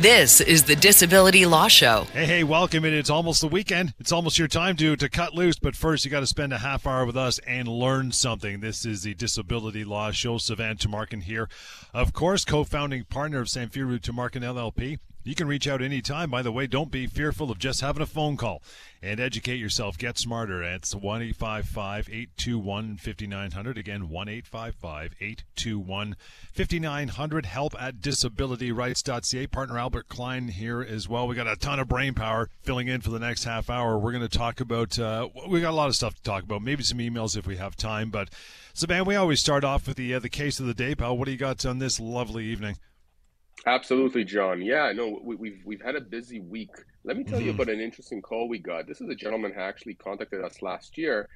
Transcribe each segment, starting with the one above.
This is the Disability Law Show. Hey, hey, welcome. It's almost the weekend. It's almost your time to, to cut loose, but first you got to spend a half hour with us and learn something. This is the Disability Law Show. Sivan Tumarkin here. Of course, co-founding partner of Samfiru Tumarkin LLP. You can reach out anytime. By the way, don't be fearful of just having a phone call and educate yourself. Get smarter. It's 1 821 5900. Again, 1 821 5900. Help at disabilityrights.ca. Partner Albert Klein here as well. We got a ton of brain power filling in for the next half hour. We're going to talk about, uh, we got a lot of stuff to talk about. Maybe some emails if we have time. But, Sivan, we always start off with the, uh, the case of the day, pal. What do you got on this lovely evening? Absolutely, John. Yeah, no, we, we've, we've had a busy week. Let me tell mm-hmm. you about an interesting call we got. This is a gentleman who actually contacted us last year.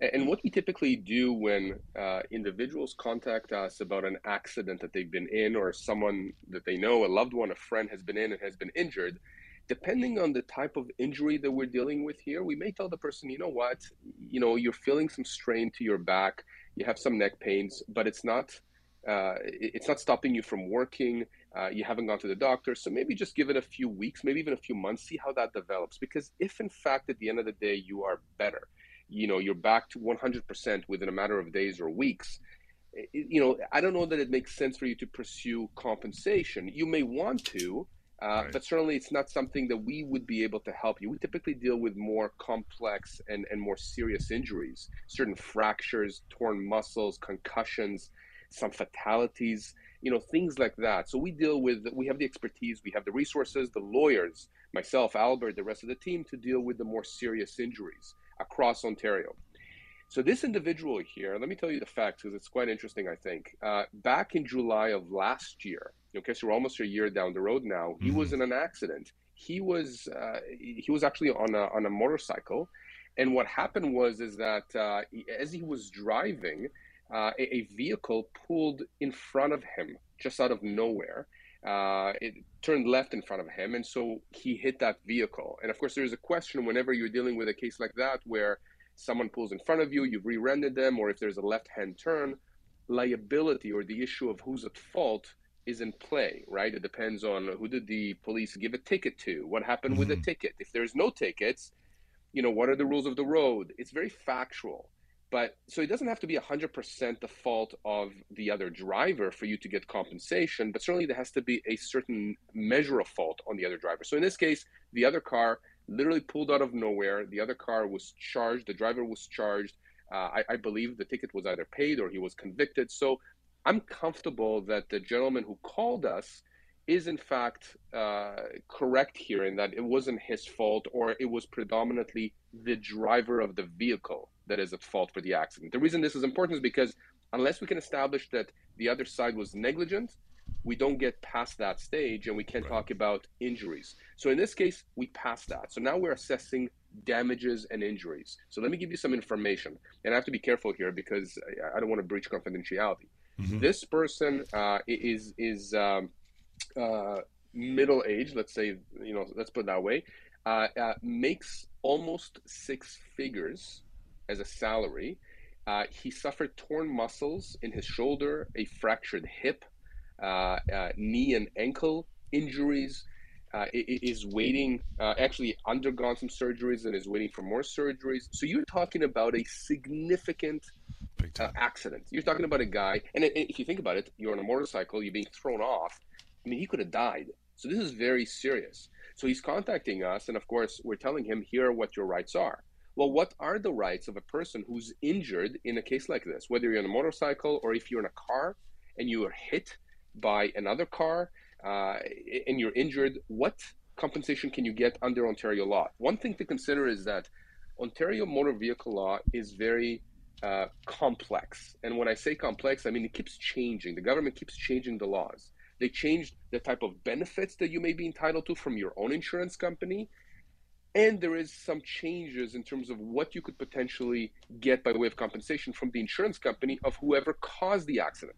And what we typically do when uh, individuals contact us about an accident that they've been in, or someone that they know, a loved one, a friend has been in and has been injured, depending on the type of injury that we're dealing with here, we may tell the person, you know what, you know, you're feeling some strain to your back, you have some neck pains, but it's not, uh, it's not stopping you from working uh, you haven't gone to the doctor. So maybe just give it a few weeks, maybe even a few months, see how that develops. Because if in fact at the end of the day you are better, you know, you're back to 100% within a matter of days or weeks, you know, I don't know that it makes sense for you to pursue compensation. You may want to, uh, right. but certainly it's not something that we would be able to help you. We typically deal with more complex and, and more serious injuries, certain fractures, torn muscles, concussions, some fatalities you know things like that. So we deal with we have the expertise we have the resources the lawyers myself albert the rest of the team to deal with the more serious injuries across ontario. So this individual here let me tell you the facts because it's quite interesting i think. Uh, back in july of last year okay so we're almost a year down the road now he mm-hmm. was in an accident. He was uh, he was actually on a, on a motorcycle and what happened was is that uh, as he was driving uh, a, a, vehicle pulled in front of him just out of nowhere. Uh, it turned left in front of him, and so he hit that vehicle. And of course, there's a question whenever you're dealing with a case like that where someone pulls in front of you, you've rear-ended them, or if there's a left-hand turn, liability or the issue of who's at fault is in play, right? It depends on who did the police give a ticket to, what happened mm-hmm. with the mm-hmm. ticket. If there's no tickets, you know, what are the rules of the road? It's very factual. But so it doesn't have to be 100% the fault of the other driver for you to get compensation, but certainly there has to be a certain measure of fault on the other driver. So in this case, the other car literally pulled out of nowhere. The other car was charged, the driver was charged. Uh, I, I believe the ticket was either paid or he was convicted. So I'm comfortable that the gentleman who called us is in fact uh, correct here in that it wasn't his fault or it was predominantly the driver of the vehicle that is at fault for the accident. The reason this is important is because unless we can establish that the other side was negligent, we don't get past that stage and we can't right. talk about injuries. So in this case, we passed that. So now we're assessing damages and injuries. So let me give you some information. And I have to be careful here because I don't want to breach confidentiality. Mm-hmm. This person uh, is is um, uh, middle age, let's say, you know, let's put it that way, uh, uh, makes almost six figures as a salary. Uh, he suffered torn muscles in his shoulder, a fractured hip, uh, uh, knee and ankle injuries. is waiting, actually undergone some surgeries and is waiting for more surgeries. So you're talking about a significant uh, accident. You're talking about a guy, and if you think about it, you're on a motorcycle, you're being thrown off. I mean, he could have died. So this is very serious. So he's contacting us, and of course, we're telling him here are what your rights are. Well, what are the rights of a person who's injured in a case like this? Whether you're on a motorcycle or if you're in a car and you are hit by another car uh, and you're injured, what compensation can you get under Ontario law? One thing to consider is that Ontario motor vehicle law is very uh, complex. And when I say complex, I mean it keeps changing. The government keeps changing the laws. They changed the type of benefits that you may be entitled to from your own insurance company. And there is some changes in terms of what you could potentially get by way of compensation from the insurance company of whoever caused the accident.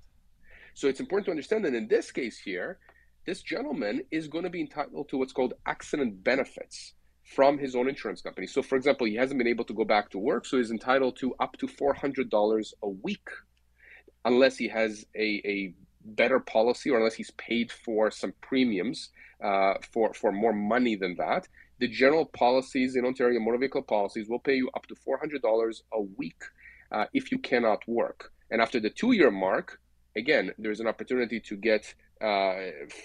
So it's important to understand that in this case here, this gentleman is going to be entitled to what's called accident benefits from his own insurance company. So, for example, he hasn't been able to go back to work, so he's entitled to up to $400 a week, unless he has a, a better policy or unless he's paid for some premiums uh, for, for more money than that. The general policies in Ontario, motor vehicle policies, will pay you up to $400 a week uh, if you cannot work. And after the two year mark, again, there's an opportunity to get uh,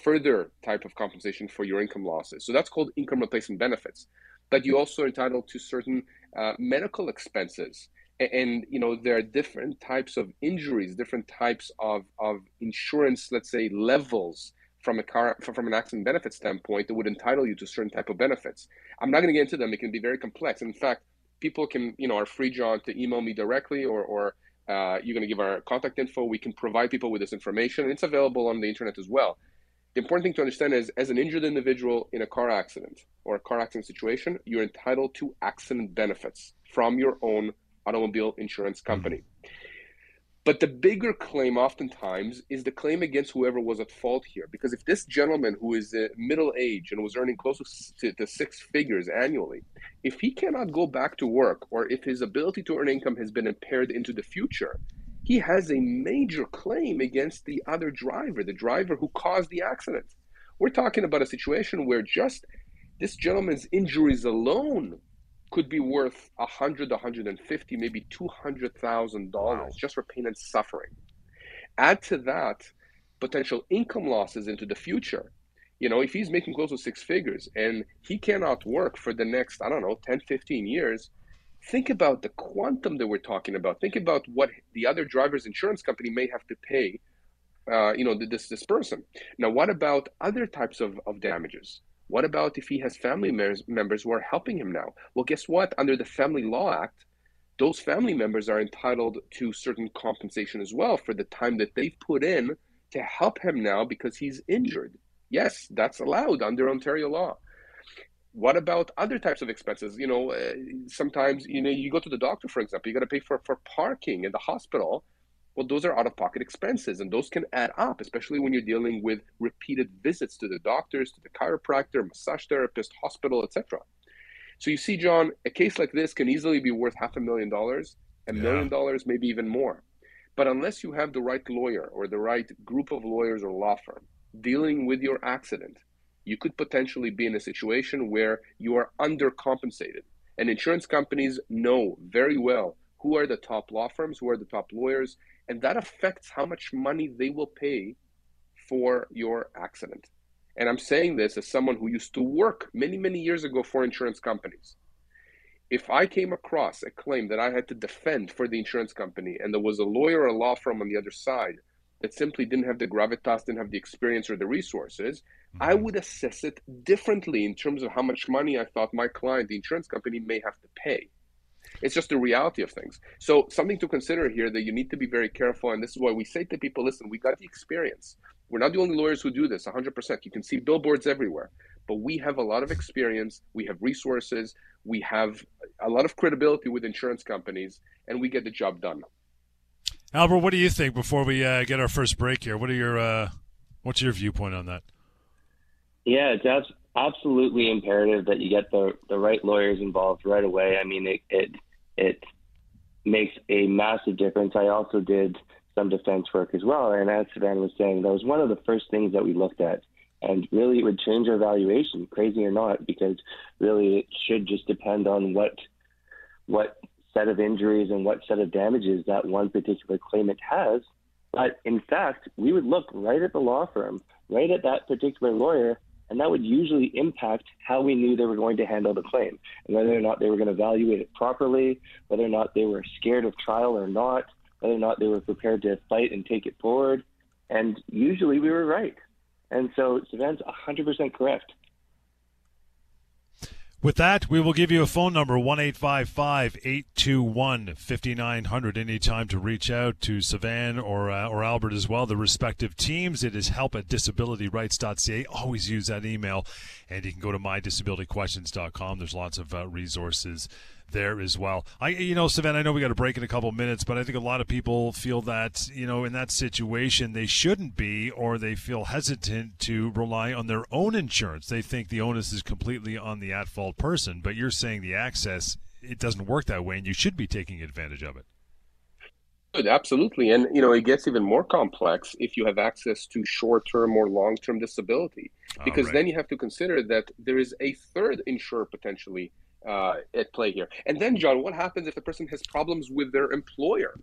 further type of compensation for your income losses. So that's called income replacement benefits. But you also are entitled to certain uh, medical expenses. And, and, you know there are different types of injuries, different types of, of insurance, let's say levels from a car from an accident benefit standpoint that would entitle you to certain type of benefits. I'm not going to get into them; it can be very complex. In fact, people can you know are free, John, to email me directly or or uh, you're going to give our contact info. We can provide people with this information. It's available on the internet as well. The important thing to understand is as an injured individual in a car accident or a car accident situation, you're entitled to accident benefits from your own automobile insurance company. Mm-hmm. But the bigger claim, oftentimes, is the claim against whoever was at fault here. Because if this gentleman who is uh, middle age and was earning close to, to six figures annually, if he cannot go back to work or if his ability to earn income has been impaired into the future, he has a major claim against the other driver, the driver who caused the accident. We're talking about a situation where just this gentleman's injuries alone could be worth a hundred, a hundred and fifty, maybe two hundred thousand dollars just for pain and suffering. Add to that potential income losses into the future. You know, if he's making close to six figures and he cannot work for the next, I don't know, 10, 15 years, think about the quantum that we're talking about. Think about what the other driver's insurance company may have to pay, uh, you know, this, this person. Now, what about other types of, of damages? What about if he has family members who are helping him now? Well, guess what? Under the Family Law Act, those family members are entitled to certain compensation as well for the time that they've put in to help him now because he's injured. Yes, that's allowed under Ontario law. What about other types of expenses? You know, uh, sometimes you know you go to the doctor, for example, you got to pay for for parking in the hospital well, those are out of pocket expenses, and those can add up, especially when you're dealing with repeated visits to the doctors, to the chiropractor, massage therapist, hospital, etc. So you see, John, a case like this can easily be worth half a million dollars, a yeah. million dollars, maybe even more. But unless you have the right lawyer or the right group of lawyers or law firm dealing with your accident, you could potentially be in a situation where you are undercompensated. And insurance companies know very well who are the top law firms, who are the top lawyers, and that affects how much money they will pay for your accident. And I'm saying this as someone who used to work many, many years ago for insurance companies. If I came across a claim that I had to defend for the insurance company and there was a lawyer or a law firm on the other side that simply didn't have the gravitas, didn't have the experience or the resources, mm-hmm. I would assess it differently in terms of how much money I thought my client, the insurance company, may have to pay. It's just the reality of things. So something to consider here that you need to be very careful. And this is why we say to people, listen, we got the experience. We're not the only lawyers who do this 100%. You can see billboards everywhere, but we have a lot of experience. We have resources. We have a lot of credibility with insurance companies, and we get the job done. Albert, what do you think before we uh, get our first break here? What are your uh, what's your viewpoint on that? Yeah, it's absolutely imperative that you get the the right lawyers involved right away. I mean, it it, it makes a massive difference. I also did some defense work as well, and as Savannah was saying, that was one of the first things that we looked at, and really it would change our valuation, crazy or not, because really it should just depend on what what set of injuries and what set of damages that one particular claimant has. But in fact, we would look right at the law firm, right at that particular lawyer, and that would usually impact how we knew they were going to handle the claim and whether or not they were going to evaluate it properly, whether or not they were scared of trial or not, whether or not they were prepared to fight and take it forward. And usually we were right. And so Savannah's 100% correct. With that, we will give you a phone number, 1 821 5900. Anytime to reach out to Sivan or, uh, or Albert as well, the respective teams. It is help at disabilityrights.ca. Always use that email. And you can go to mydisabilityquestions.com. There's lots of uh, resources there as well. I, you know, Savannah, I know we got to break in a couple minutes, but I think a lot of people feel that, you know, in that situation, they shouldn't be, or they feel hesitant to rely on their own insurance. They think the onus is completely on the at fault person, but you're saying the access, it doesn't work that way, and you should be taking advantage of it. Absolutely. And, you know, it gets even more complex if you have access to short term or long term disability, because right. then you have to consider that there is a third insurer potentially uh, at play here. And then, John, what happens if the person has problems with their employer?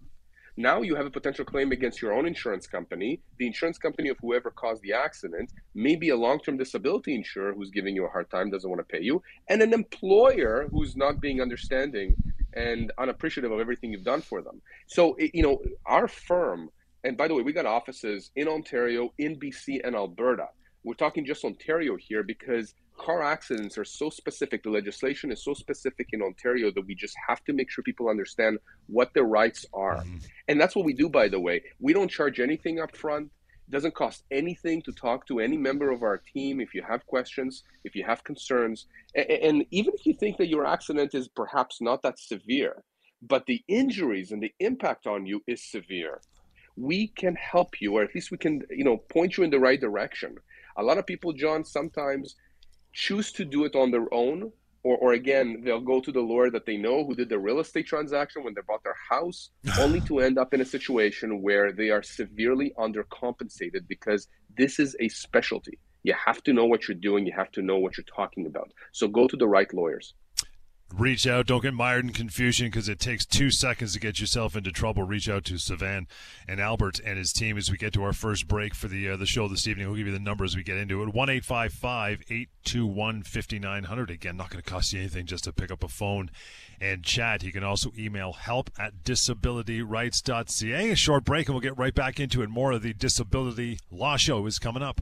Now you have a potential claim against your own insurance company, the insurance company of whoever caused the accident, maybe a long term disability insurer who's giving you a hard time, doesn't want to pay you, and an employer who's not being understanding and unappreciative of everything you've done for them. So, you know, our firm, and by the way, we got offices in Ontario, in BC, and Alberta. We're talking just Ontario here because car accidents are so specific. The legislation is so specific in Ontario that we just have to make sure people understand what their rights are. Mm-hmm. And that's what we do, by the way. We don't charge anything up front. It doesn't cost anything to talk to any member of our team if you have questions, if you have concerns. And, and even if you think that your accident is perhaps not that severe, but the injuries and the impact on you is severe, we can help you, or at least we can, you know, point you in the right direction. A lot of people, John, sometimes choose to do it on their own or, or again they'll go to the lawyer that they know who did the real estate transaction when they bought their house only to end up in a situation where they are severely undercompensated because this is a specialty. You have to know what you're doing. You have to know what you're talking about. So go to the right lawyers reach out. Don't get mired in confusion because it takes two seconds to get yourself into trouble. Reach out to Sivan and Albert and his team as we get to our first break for the uh, the show this evening. We'll give you the number as we get into it. One eight five five eight two one fifty nine hundred. Again, not going to cost you anything just to pick up a phone and chat. You can also email help at disabilityrights.ca. A short break and we'll get right back into it. More of the Disability Law Show is coming up.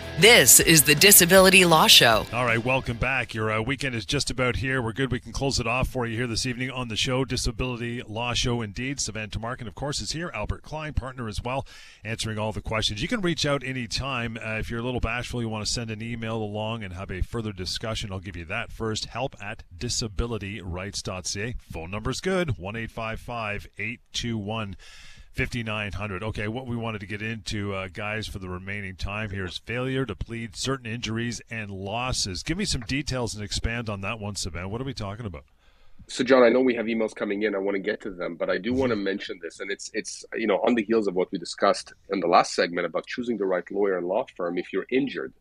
This is the Disability Law Show. All right, welcome back. Your uh, weekend is just about here. We're good. We can close it off for you here this evening on the show, Disability Law Show. Indeed, Savannah Tumarkin, of course, is here. Albert Klein, partner as well, answering all the questions. You can reach out anytime. Uh, if you're a little bashful, you want to send an email along and have a further discussion. I'll give you that first. Help at disabilityrights.ca. Phone number's good 1 821 5900. Okay, what we wanted to get into, uh, guys, for the remaining time here is failure to plead certain injuries and losses. Give me some details and expand on that one, Savannah. What are we talking about? So, John, I know we have emails coming in. I want to get to them, but I do want to mm-hmm. mention this, and it's it's you know on the heels of what we discussed in the last segment about choosing the right lawyer and law firm if you're injured.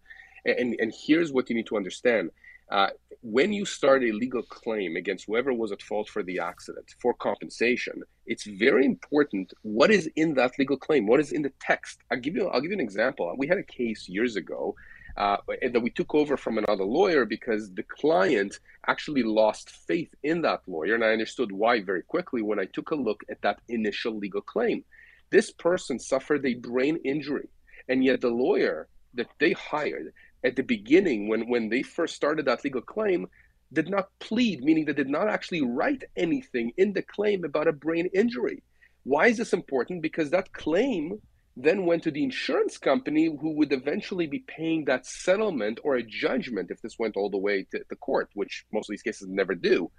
And and here's what you need to understand: uh, when you start a legal claim against whoever was at fault for the accident for compensation, it's very important what is in that legal claim, what is in the text. I'll give you I'll give you an example. We had a case years ago uh, that we took over from another lawyer because the client actually lost faith in that lawyer, and I understood why very quickly when I took a look at that initial legal claim. This person suffered a brain injury, and yet the lawyer that they hired at the beginning when when they first started that legal claim did not plead meaning they did not actually write anything in the claim about a brain injury. Why is this important? Because that claim then went to the insurance company who would eventually be paying that settlement or a judgment if this went all the way to the court which most of these cases never do.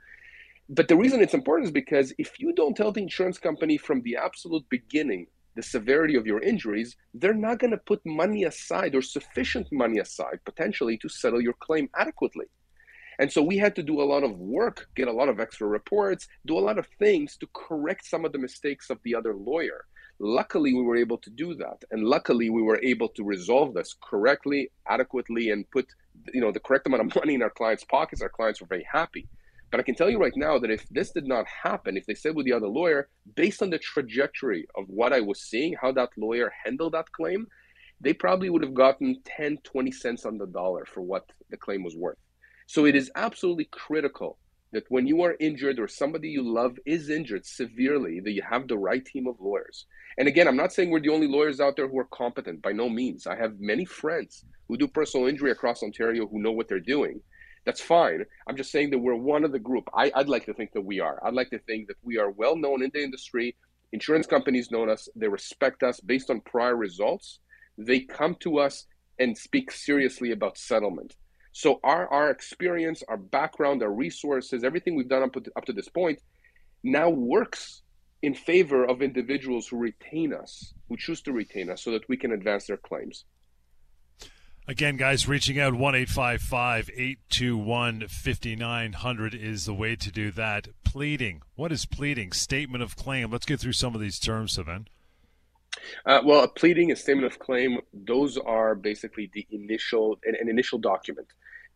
But the reason it's important is because if you don't tell the insurance company from the absolute beginning the severity of your injuries, they're not going to put money aside or sufficient money aside potentially to settle your claim adequately. And so we had to do a lot of work, get a lot of extra reports, do a lot of things to correct some of the mistakes of the other lawyer. Luckily, we were able to do that, and luckily, we were able to resolve this correctly, adequately, and put you know the correct amount of money in our clients' pockets. Our clients were very happy. But I can tell you right now that if this did not happen, if they said with the other lawyer, based on the trajectory of what I was seeing, how that lawyer handled that claim, they probably would have gotten 10, 20 cents on the dollar for what the claim was worth. So it is absolutely critical that when you are injured or somebody you love is injured severely, that you have the right team of lawyers. And again, I'm not saying we're the only lawyers out there who are competent, by no means. I have many friends who do personal injury across Ontario who know what they're doing. That's fine. I'm just saying that we're one of the group. I, would like to think that we are. I'd like to think that we are well known in the industry. Insurance companies know us. They respect us based on prior results. They come to us and speak seriously about settlement. So our our experience, our background, our resources, everything we've done up to, up to this point, now works in favor of individuals who retain us, who choose to retain us, so that we can advance their claims. Again, guys, reaching out 1 821 5900 is the way to do that. Pleading. What is pleading? Statement of claim. Let's get through some of these terms, Sven. Uh, well, a pleading, a statement of claim, those are basically the initial an, an, initial document.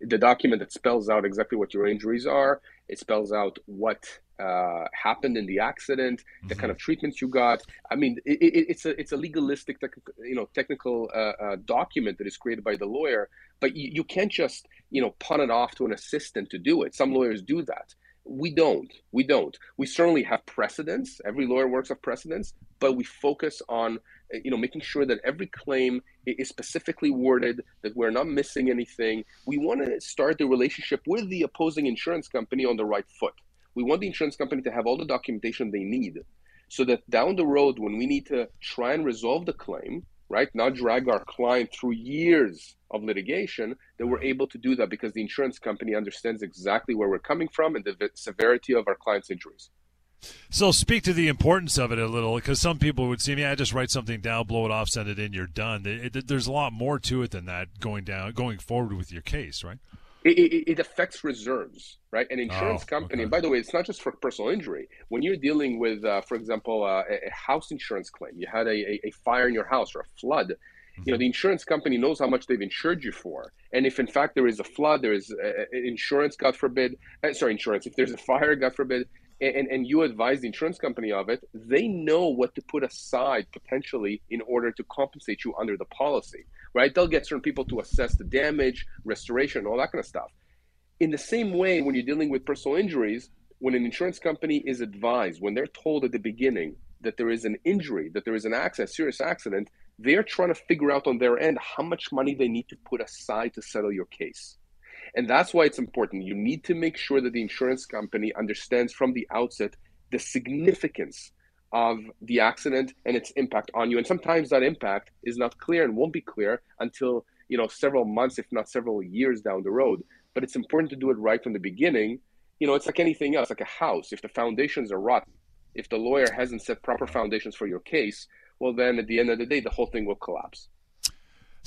The document that spells out exactly what your injuries are. It spells out what uh, happened in the accident, mm-hmm. the kind of treatments you got. I mean, it, it, it's a it's a legalistic, you know, technical uh, uh, document that is created by the lawyer. But you, you can't just you know punt it off to an assistant to do it. Some lawyers do that. We don't. We don't. We certainly have precedents. Every lawyer works off precedents, but we focus on eh, you know making sure that every claim is specifically worded, that we're not missing anything. We want to start the relationship with the opposing insurance company on the right foot. We want the insurance company to have all the documentation they need, so that down the road when we need to try and resolve the claim, right? Not drag our client through years of litigation, that we're able to do that because the insurance company understands exactly where we're coming from and the severity of our client's injuries. So speak to the importance of it a little, because some people would say, "Yeah, I just write something down, blow it off, send it in, you're done." It, it, there's a lot more to it than that going down, going forward with your case, right? It, it, affects reserves, right? An insurance oh, company, okay. and by the way, it's not just for personal injury. When you're dealing with, uh, for example, uh, a, house insurance claim, you had a, a, fire in your house or a flood, mm-hmm. you know, the insurance company knows how much they've insured you for. And if in fact there is a flood, there is a, insurance, God forbid, uh, sorry, insurance, if there's a fire, God forbid, and, and you advise the insurance company of it, they know what to put aside potentially in order to compensate you under the policy right? They'll get certain people to assess the damage, restoration, all that kind of stuff. In the same way, when you're dealing with personal injuries, when an insurance company is advised, when they're told at the beginning that there is an injury, that there is an accident, serious accident, they're trying to figure out on their end how much money they need to put aside to settle your case. And that's why it's important. You need to make sure that the insurance company understands from the outset the significance of the accident and its impact on you. And sometimes that impact is not clear and won't be clear until you know several months, if not several years down the road. But it's important to do it right from the beginning. You know, it's like anything else, like a house. If the foundations are rotten, if the lawyer hasn't set proper foundations for your case, well, then at the end of the day, the whole thing will collapse.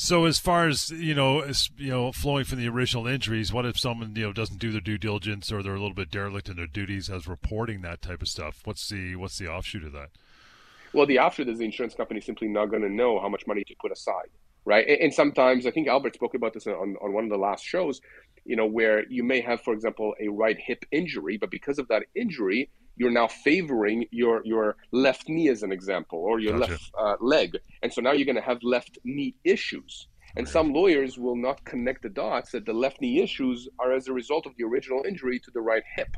So as far as you know, as, you know, flowing from the original injuries, what if someone you know doesn't do their due diligence or they're a little bit derelict in their duties as reporting that type of stuff? What's the what's the offshoot of that? Well, the offshoot is the insurance company simply not going to know how much money to put aside, right? And, and sometimes I think Albert spoke about this on on one of the last shows. You know, where you may have, for example, a right hip injury, but because of that injury, you're now favoring your your left knee as an example or your gotcha. left uh, leg. And so now you're going to have left knee issues. And right. some lawyers will not connect the dots that the left knee issues are as a result of the original injury to the right hip.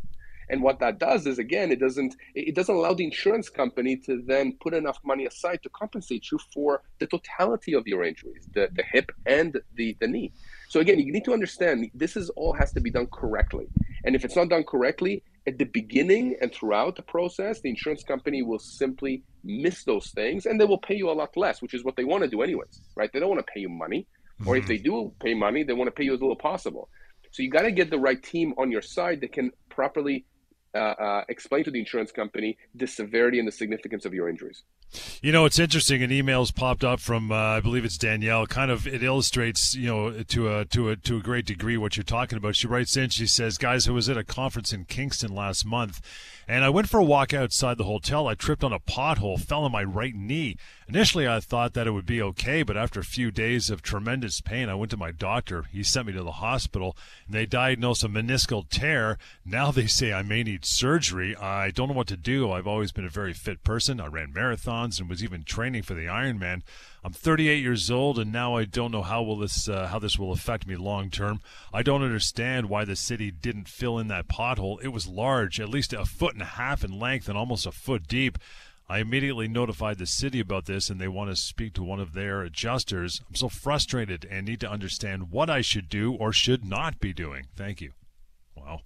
And what that does is again it doesn't it doesn't allow the insurance company to then put enough money aside to compensate you for the totality of your injuries the, the hip and the, the knee. So again you need to understand this is all has to be done correctly. And if it's not done correctly at the beginning and throughout the process, the insurance company will simply miss those things and they will pay you a lot less, which is what they want to do anyways, right? They don't want to pay you money. Mm-hmm. Or if mm-hmm. they do pay money, they want to pay you as little as possible. So you got to get the right team on your side that can properly uh, uh, explain to the insurance company the severity and the significance of your injuries. You know, it's interesting. An email's popped up from, uh, I believe it's Danielle. Kind of, it illustrates, you know, to a to a to a great degree what you're talking about. She writes in. She says, "Guys, I was at a conference in Kingston last month, and I went for a walk outside the hotel. I tripped on a pothole, fell on my right knee. Initially, I thought that it would be okay, but after a few days of tremendous pain, I went to my doctor. He sent me to the hospital, and they diagnosed a meniscal tear. Now they say I may need surgery. I don't know what to do. I've always been a very fit person. I ran marathons." and was even training for the Ironman. I'm 38 years old, and now I don't know how will this uh, how this will affect me long term. I don't understand why the city didn't fill in that pothole. It was large, at least a foot and a half in length and almost a foot deep. I immediately notified the city about this, and they want to speak to one of their adjusters. I'm so frustrated and need to understand what I should do or should not be doing. Thank you. Wow.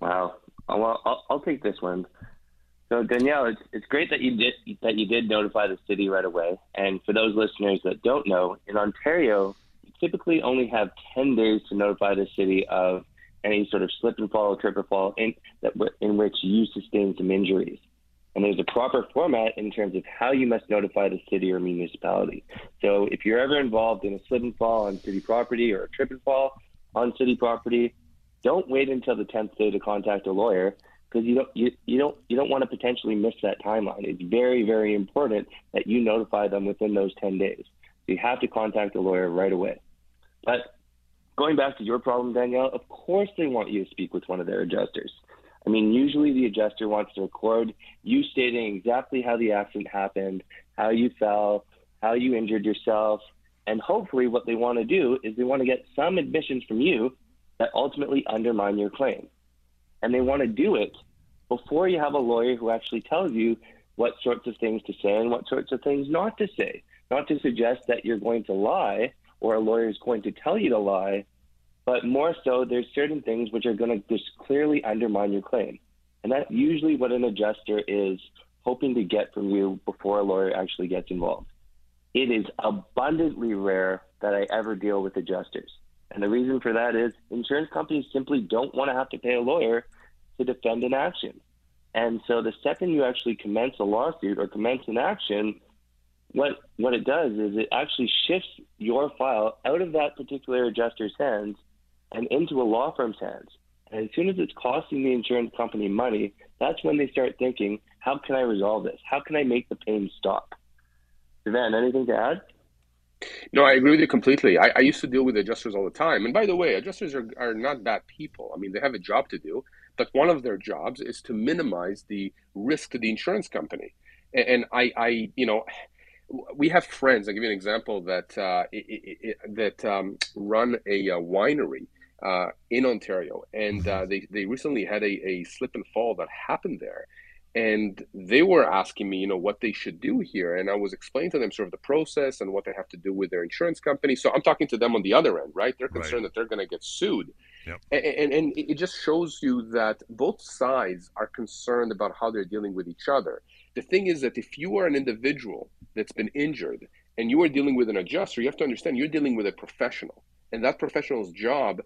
Wow. Well, I'll, I'll take this one. So Danielle, it's, it's great that you did that you did notify the city right away. And for those listeners that don't know, in Ontario, you typically only have 10 days to notify the city of any sort of slip and fall or trip or fall in, that, in which you sustain some injuries. And there's a proper format in terms of how you must notify the city or municipality. So if you're ever involved in a slip and fall on city property or a trip and fall on city property, don't wait until the 10th day to contact a lawyer because you don't you, you don't you don't want to potentially miss that timeline. It's very very important that you notify them within those 10 days. So you have to contact a lawyer right away. But going back to your problem, Danielle, of course they want you to speak with one of their adjusters. I mean, usually the adjuster wants to record you stating exactly how the accident happened, how you fell, how you injured yourself, and hopefully what they want to do is they want to get some admissions from you that ultimately undermine your claim and they want to do it before you have a lawyer who actually tells you what sorts of things to say and what sorts of things not to say. Not to suggest that you're going to lie or a lawyer is going to tell you to lie, but more so, there's certain things which are going to just clearly undermine your claim. And that's usually what an adjuster is hoping to get from you before a lawyer actually gets involved. It is abundantly rare that I ever deal with adjusters. And the reason for that is insurance companies simply don't want to have to pay a lawyer to defend an action. And so the second you actually commence a lawsuit or commence an action, what what it does is it actually shifts your file out of that particular adjuster's hands and into a law firm's hands. And as soon as it's costing the insurance company money, that's when they start thinking, how can I resolve this? How can I make the pain stop? Sivan, anything to add? No, I agree with you completely. I, I, used to deal with adjusters all the time. And by the way, adjusters are, are not bad people. I mean, they have a job to do, but one of their jobs is to minimize the risk to the insurance company. And, and I, I, you know, we have friends. I'll give you an example that uh, it, it, that um, run a, a winery uh, in Ontario, and uh, they they recently had a, a slip and fall that happened there, and they were asking me, you know, what they should do here, and I was explaining to them sort of the process and what they have to do with their insurance company. So I'm talking to them on the other end, right? They're concerned right. that they're going to get sued, yep. and, and and it just shows you that both sides are concerned about how they're dealing with each other. The thing is that if you are an individual that's been injured and you are dealing with an adjuster, you have to understand you're dealing with a professional, and that professional's job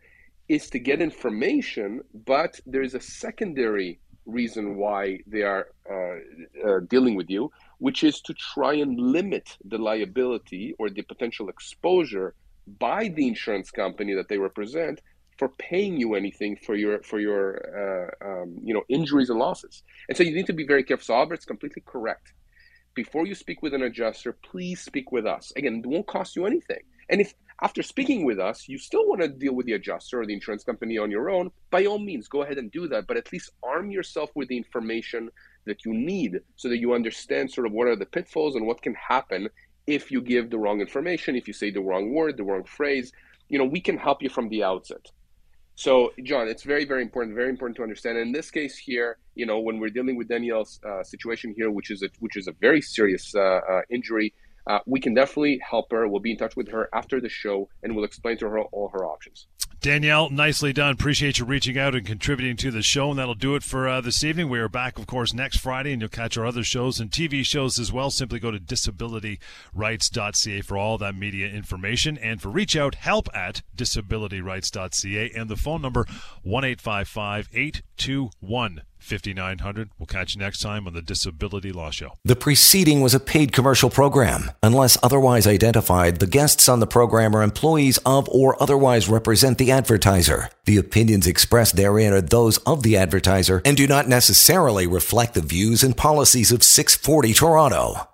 is to get information, but there's a secondary reason why they are uh, uh, dealing with you, which is to try and limit the liability or the potential exposure by the insurance company that they represent for paying you anything for your for your uh, um, you know injuries and losses. And so you need to be very careful. So Albert's completely correct. Before you speak with an adjuster, please speak with us. Again, it won't cost you anything. And if after speaking with us, you still want to deal with the adjuster or the insurance company on your own, by all means, go ahead and do that. But at least arm yourself with the information that you need so that you understand sort of what are the pitfalls and what can happen if you give the wrong information, if you say the wrong word, the wrong phrase. You know, we can help you from the outset. So, John, it's very, very important, very important to understand. And in this case here, you know, when we're dealing with Danielle's uh, situation here, which is a, which is a very serious uh, uh, injury, uh, we can definitely help her. We'll be in touch with her after the show and we'll explain to her all her options. Danielle, nicely done. Appreciate you reaching out and contributing to the show. And that'll do it for uh, this evening. We are back, of course, next Friday, and you'll catch our other shows and TV shows as well. Simply go to disabilityrights.ca for all that media information. And for reach out, help at disabilityrights.ca and the phone number 1 821 5900. We'll catch you next time on the Disability Law Show. The preceding was a paid commercial program. Unless otherwise identified, the guests on the program are employees of or otherwise represent the advertiser. The opinions expressed therein are those of the advertiser and do not necessarily reflect the views and policies of 640 Toronto.